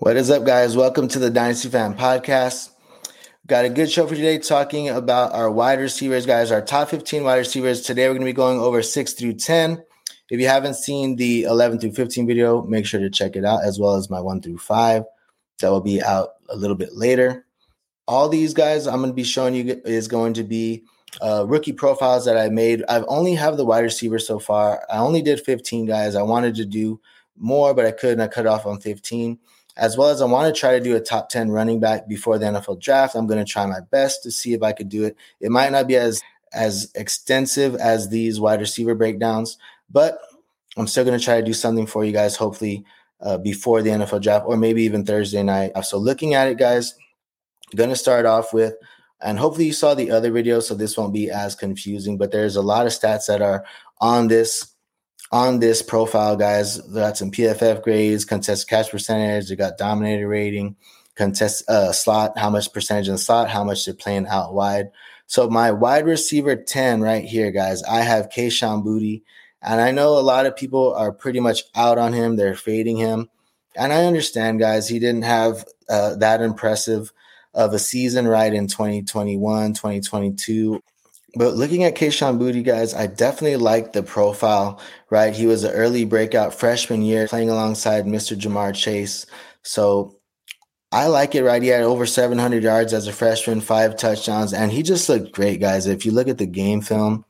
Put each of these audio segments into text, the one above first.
What is up, guys? Welcome to the Dynasty Fan Podcast. Got a good show for today talking about our wide receivers, guys, our top 15 wide receivers. Today, we're going to be going over 6 through 10. If you haven't seen the 11 through 15 video, make sure to check it out, as well as my 1 through 5. That will be out a little bit later. All these guys I'm going to be showing you is going to be uh, rookie profiles that I made. I've only have the wide receiver so far. I only did 15 guys. I wanted to do more, but I couldn't. I cut off on 15 as well as I want to try to do a top 10 running back before the NFL draft. I'm going to try my best to see if I could do it. It might not be as as extensive as these wide receiver breakdowns, but I'm still going to try to do something for you guys, hopefully uh, before the NFL draft or maybe even Thursday night. So, looking at it, guys, going to start off with, and hopefully you saw the other video, so this won't be as confusing, but there's a lot of stats that are on this on this profile, guys, they got some PFF grades, contested catch percentage, they got dominator rating, contest uh, slot, how much percentage in the slot, how much they're playing out wide. So my wide receiver 10 right here, guys, I have Kayshon Boutte. And I know a lot of people are pretty much out on him. They're fading him. And I understand, guys, he didn't have uh, that impressive of a season right in 2021, 2022. But looking at Kayshon Boutte, guys, I definitely like the profile, right? He was an early breakout freshman year playing alongside Mr. Ja'Marr Chase. So I like it, right? He had over 700 yards as a freshman, five touchdowns, and he just looked great, guys. If you look at the game film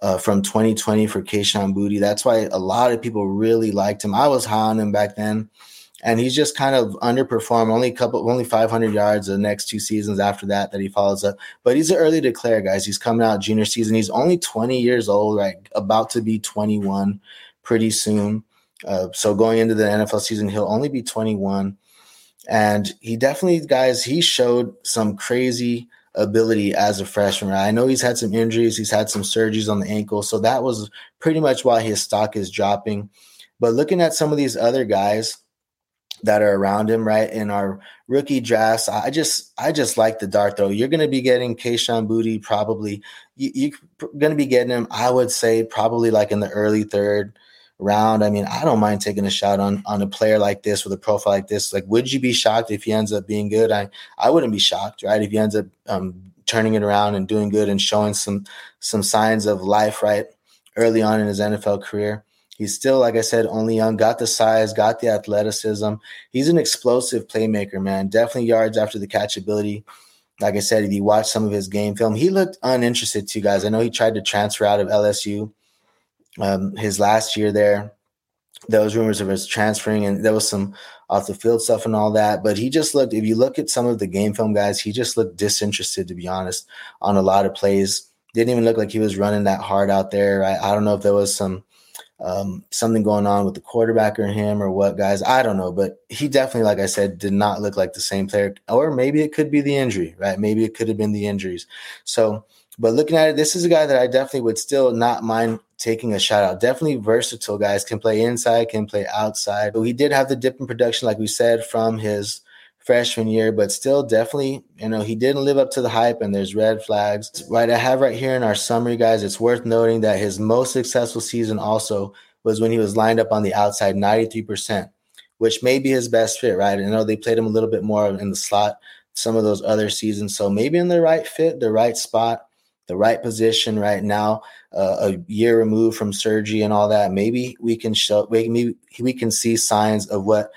uh, from 2020 for Kayshon Boutte, that's why a lot of people really liked him. I was high on him back then and he's just kind of underperformed. Only a couple, only 500 yards the next two seasons after that that he follows up. But he's an early declare, guys. He's coming out junior season. He's only 20 years old, right? About to be 21 pretty soon. Uh, so going into the NFL season, he'll only be 21. And he definitely, guys, he showed some crazy ability as a freshman. I know he's had some injuries, he's had some surgeries on the ankle. So that was pretty much why his stock is dropping. But looking at some of these other guys, that are around him, right? In our rookie drafts, I just I just like the dart throw. You're going to be getting Kayshon Boutte probably. You, are going to be getting him. I would say probably like in the early third round. I mean, I don't mind taking a shot on on a player like this with a profile like this. Like, would you be shocked if he ends up being good? I I wouldn't be shocked, right? If he ends up um, turning it around and doing good and showing some some signs of life, right, early on in his NFL career. He's still, like I said, only young, got the size, got the athleticism. He's an explosive playmaker, man. Definitely yards after the catch ability. Like I said, if you watch some of his game film, he looked uninterested to guys. I know he tried to transfer out of LSU um, his last year there. There was rumors of his transferring, and there was some off the field stuff and all that. But he just looked, if you look at some of the game film guys, he just looked disinterested, to be honest, on a lot of plays. Didn't even look like he was running that hard out there. I, I don't know if there was some um, something going on with the quarterback or him or what, guys. I don't know, but he definitely, like I said, did not look like the same player. Or maybe it could be the injury, right? Maybe it could have been the injuries. So, but looking at it, this is a guy that I definitely would still not mind taking a shot out. Definitely versatile guys, can play inside, can play outside. But he did have the dip in production, like we said, from his freshman year, but still definitely, you know, he didn't live up to the hype and there's red flags. Right. I have right here in our summary, guys, it's worth noting that his most successful season also was when he was lined up on the outside 93%, which may be his best fit, right? I know they played him a little bit more in the slot some of those other seasons. So maybe in the right fit, the right spot, the right position right now, uh, a year removed from surgery and all that, maybe we can show, maybe we can see signs of what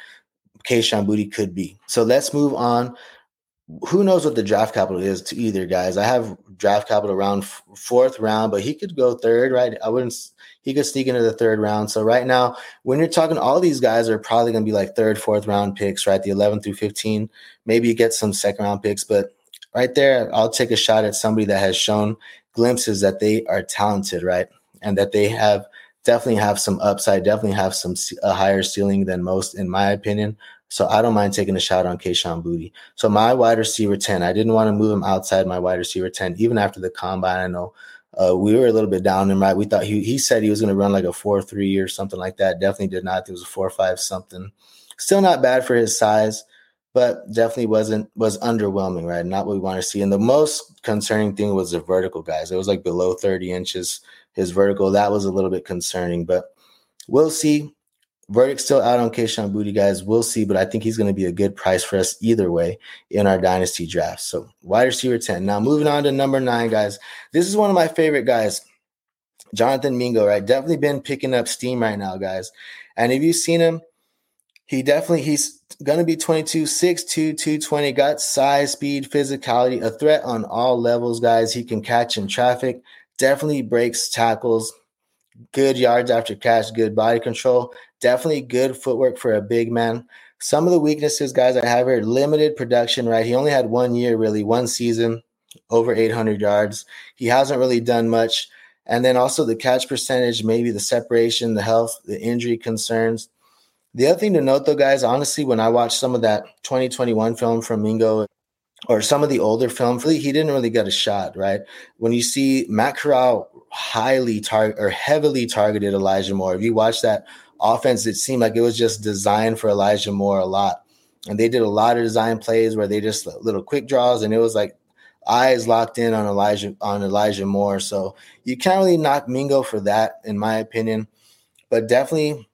Kayshon Boutte could be. So let's move on. Who knows what the draft capital is to either guys? I have draft capital around f- fourth round, but he could go third, right? I wouldn't. He could sneak into the third round. So right now, when you're talking, all these guys are probably going to be like third, fourth round picks, right? The 11 through 15. Maybe you get some second round picks, but right there, I'll take a shot at somebody that has shown glimpses that they are talented, right? And that they have definitely have some upside, definitely have some a higher ceiling than most, in my opinion. So I don't mind taking a shot on Kayshon Boutte. So my wide receiver 10, I didn't want to move him outside my wide receiver 10, even after the combine. I know uh, we were a little bit down him, right? We thought he he said he was going to run like a 4 3 or something like that. Definitely did not. It was a 4 5 something. Still not bad for his size, but definitely wasn't was underwhelming, right? Not what we want to see. And the most concerning thing was the vertical guys. It was like below 30 inches, his vertical. That was a little bit concerning, but we'll see Verdict still out on Kayshon Boutte, guys. We'll see, but I think he's going to be a good price for us either way in our dynasty draft. So wide receiver 10. Now moving on to number nine, guys. This is one of my favorite guys. Jonathan Mingo, right? Definitely been picking up steam right now, guys. And if you've seen him, he definitely he's gonna be 22, 6'2, 220, got size, speed, physicality, a threat on all levels, guys. He can catch in traffic, definitely breaks tackles, good yards after catch, good body control, definitely good footwork for a big man. Some of the weaknesses, guys, I have here limited production, right? He only had one year, really, one season, over 800 yards. He hasn't really done much. And then also the catch percentage, maybe the separation, the health, the injury concerns. The other thing to note, though, guys, honestly, when I watched some of that 2021 film from Mingo or some of the older film, he didn't really get a shot, right? When you see Matt Corral highly target or heavily targeted Elijah Moore, if you watch that offense, it seemed like it was just designed for Elijah Moore a lot. And they did a lot of design plays where they just little quick draws, and it was like eyes locked in on Elijah on Elijah Moore. So you can't really knock Mingo for that, in my opinion. But definitely,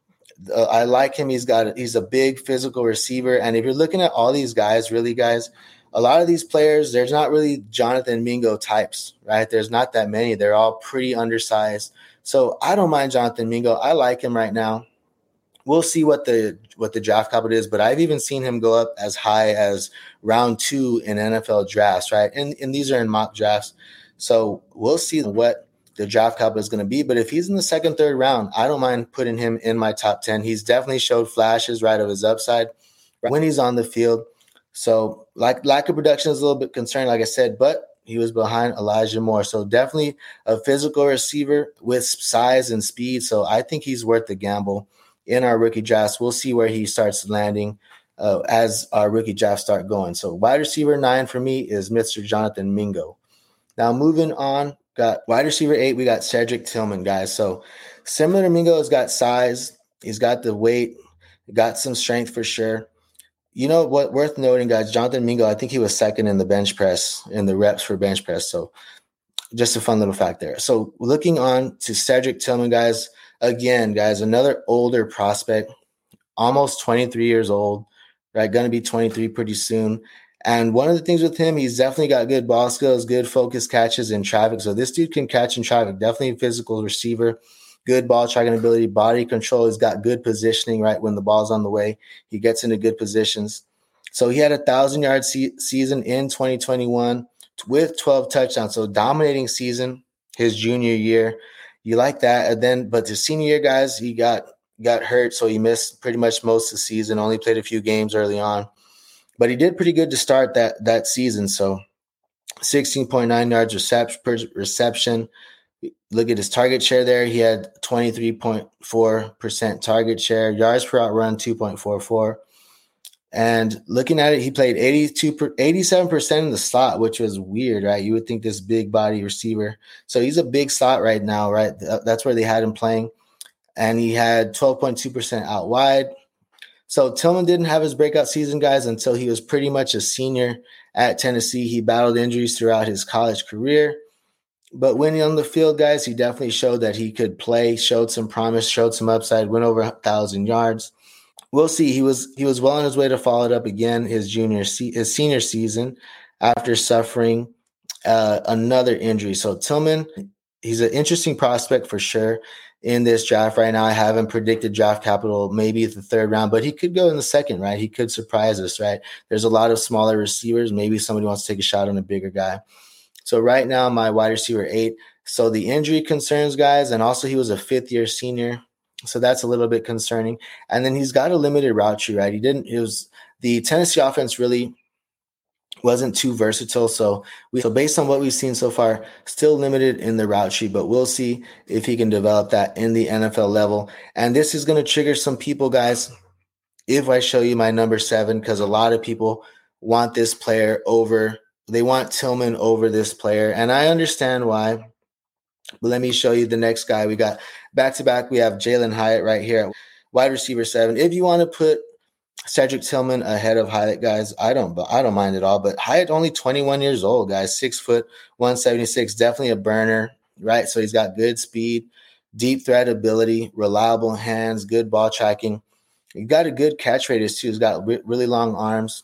uh, I like him. He's got he's a big physical receiver, and if you're looking at all these guys, really guys, a lot of these players, there's not really Jonathan Mingo types, right? There's not that many. They're all pretty undersized. So I don't mind Jonathan Mingo. I like him right now. We'll see what the what the draft capital is, but I've even seen him go up as high as round two in NFL drafts, right? And and these are in mock drafts. So we'll see what the draft capital is going to be. But if he's in the second, third round, I don't mind putting him in my top 10. He's definitely showed flashes, right, of his upside when he's on the field. So like lack of production is a little bit concerning, like I said, but he was behind Elijah Moore. So definitely a physical receiver with size and speed. So I think he's worth the gamble in our rookie drafts. We'll see where he starts landing uh, as our rookie draft start going. So wide receiver nine for me is Mr. Jonathan Mingo. Now moving on, got wide receiver eight. We got Cedric Tillman, guys. So similar to Mingo, has got size. He's got the weight, got some strength for sure. You know what? Worth noting, guys. Jonathan Mingo, I think he was second in the bench press in the reps for bench press. So, just a fun little fact there. So, looking on to Cedric Tillman, guys. Again, guys, another older prospect, almost 23 years old. Right, going to be 23 pretty soon. And one of the things with him, he's definitely got good ball skills, good focus catches in traffic. So this dude can catch in traffic. Definitely a physical receiver good ball tracking ability, body control. He's got good positioning, right? When the ball's on the way, he gets into good positions. So he had a thousand yard se- season in 2021 with 12 touchdowns. So dominating season his junior year. You like that. And then, but the senior year, guys, he got got hurt, so he missed pretty much most of the season. Only played a few games early on, but he did pretty good to start that that season. So 16.9 yards reception, reception look at his target share there. He had 23.4% target share, yards per out run 2.44. And looking at it, he played 82 87% in the slot, which was weird, right? You would think this big body receiver. So he's a big slot right now, right? That's where they had him playing. And he had 12.2% out wide. So Tillman didn't have his breakout season, guys, until he was pretty much a senior at Tennessee. He battled injuries throughout his college career. But when he on the field, guys, he definitely showed that he could play, showed some promise, showed some upside, went over a thousand yards. We'll see. He was he was well on his way to follow it up again his junior his senior season after suffering uh, another injury. So Tillman, he's an interesting prospect for sure in this draft right now. I haven't predicted draft capital maybe the third round, but he could go in the second, right? He could surprise us, right? There's a lot of smaller receivers. Maybe somebody wants to take a shot on a bigger guy. So right now, my wide receiver eight. So the injury concerns, guys, and also he was a fifth year senior. So that's a little bit concerning. And then he's got a limited route tree, right? He didn't, it was the Tennessee offense really wasn't too versatile. So we so based on what we've seen so far, still limited in the route tree, but we'll see if he can develop that in the NFL level. And this is going to trigger some people, guys. If I show you my number seven, because a lot of people want this player over they want Tillman over this player, and I understand why. But let me show you the next guy. We got back to back. We have Jalen Hyatt right here, wide receiver seven. If you want to put Cedric Tillman ahead of Hyatt, guys, I don't, but I don't mind at all. But Hyatt only 21 years old, guys, six foot 176, definitely a burner, right? So he's got good speed, deep threat ability, reliable hands, good ball tracking. He got a good catch radius too. He's got re- really long arms.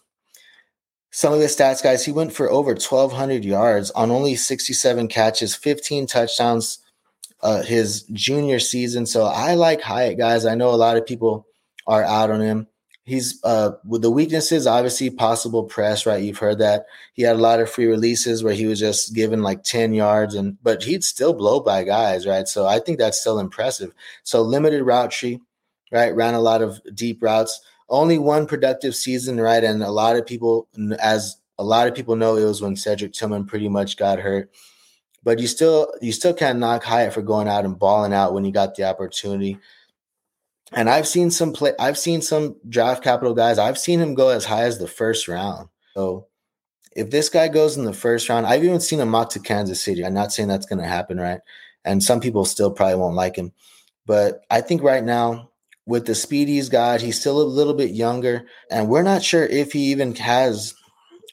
Some of the stats, guys, he went for over 1,200 yards on only 67 catches, 15 touchdowns uh, his junior season. So I like Hyatt, guys. I know a lot of people are out on him. He's uh, with the weaknesses, obviously possible press, right? You've heard that he had a lot of free releases where he was just given like 10 yards and but he'd still blow by guys, right? So I think that's still impressive. So limited route tree, right? Ran a lot of deep routes. Only one productive season, right? And a lot of people, as a lot of people know, it was when Cedric Tillman pretty much got hurt. But you still you still can't knock Hyatt for going out and balling out when you got the opportunity. And I've seen some play. I've seen some draft capital guys. I've seen him go as high as the first round. So if this guy goes in the first round, I've even seen him mock to Kansas City. I'm not saying that's going to happen, right? And some people still probably won't like him, but I think right now with the speed he's got, he's still a little bit younger, and we're not sure if he even has.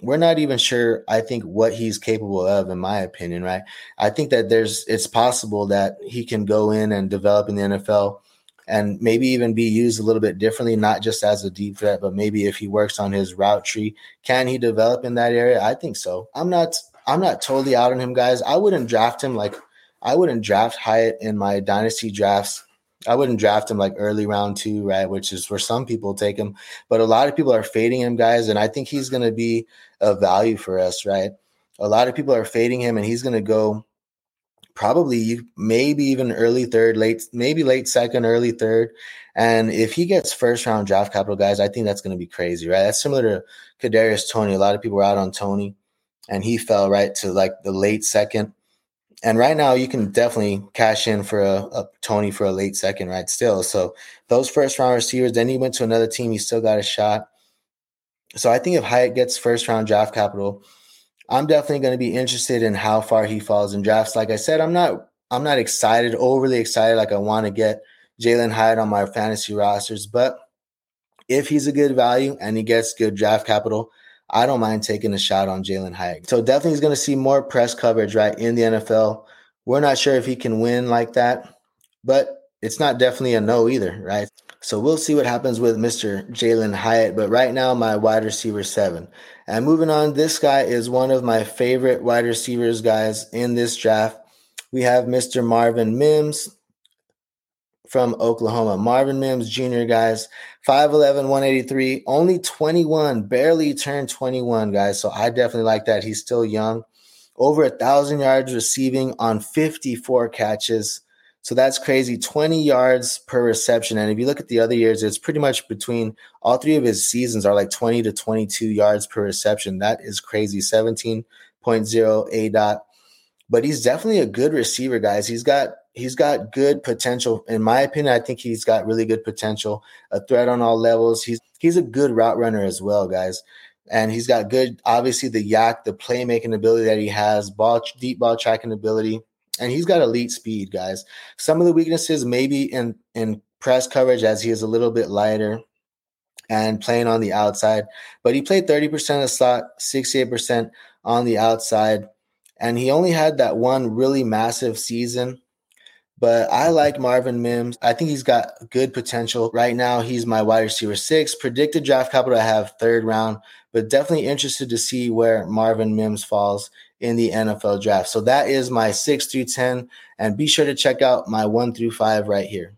We're not even sure. I think what he's capable of, in my opinion, right? I think that there's. It's possible that he can go in and develop in the NFL and maybe even be used a little bit differently, not just as a deep threat, but maybe if he works on his route tree, can he develop in that area? I think so. I'm not I'm not totally out on him, guys. I wouldn't draft him like I wouldn't draft Hyatt in my dynasty drafts. I wouldn't draft him like early round two, right? Which is where some people take him, but a lot of people are fading him, guys, and I think he's going to be a value for us, right? A lot of people are fading him, and he's going to go probably maybe even early third, late maybe late second, early third. And if he gets first round draft capital, guys, I think that's going to be crazy, right? That's similar to Kadarius Toney. A lot of people were out on Toney, and he fell right to like the late second. And right now, you can definitely cash in for a, a Toney for a late second, right? Still, so those first round receivers. Then he went to another team. He still got a shot. So I think if Hyatt gets first round draft capital, I'm definitely going to be interested in how far he falls in drafts. Like I said, I'm not I'm not excited, overly excited, like I want to get Jalen Hyatt on my fantasy rosters. But if he's a good value and he gets good draft capital, I don't mind taking a shot on Jalen Hyatt. So definitely he's going to see more press coverage right in the NFL. We're not sure if he can win like that, but it's not definitely a no either, right? So we'll see what happens with Mr. Jalen Hyatt. But right now, my wide receiver seven. And moving on, this guy is one of my favorite wide receivers guys in this draft. We have Mr. Marvin Mims from Oklahoma. Marvin Mims Jr., guys, 5'11, 183, only 21, barely turned 21, guys. So I definitely like that. He's still young. Over a thousand yards receiving on 54 catches. So that's crazy. 20 yards per reception. And if you look at the other years, it's pretty much between all three of his seasons are like 20 to 22 yards per reception. That is crazy. 17.0 A dot. But he's definitely a good receiver, guys. He's got he's got good potential. In my opinion, I think he's got really good potential. A threat on all levels. He's he's a good route runner as well, guys. And he's got good, obviously, the YAC, the playmaking ability that he has, ball deep ball tracking ability and he's got elite speed, guys. Some of the weaknesses maybe in in press coverage as he is a little bit lighter and playing on the outside, but he played 30% of the slot, 68% on the outside, and he only had that one really massive season. But I like Marvin Mims. I think he's got good potential. Right now, he's my wide receiver six. Predicted draft capital, I have third round, but definitely interested to see where Marvin Mims falls in the NFL draft. So that is my six through 10. And be sure to check out my one through five right here.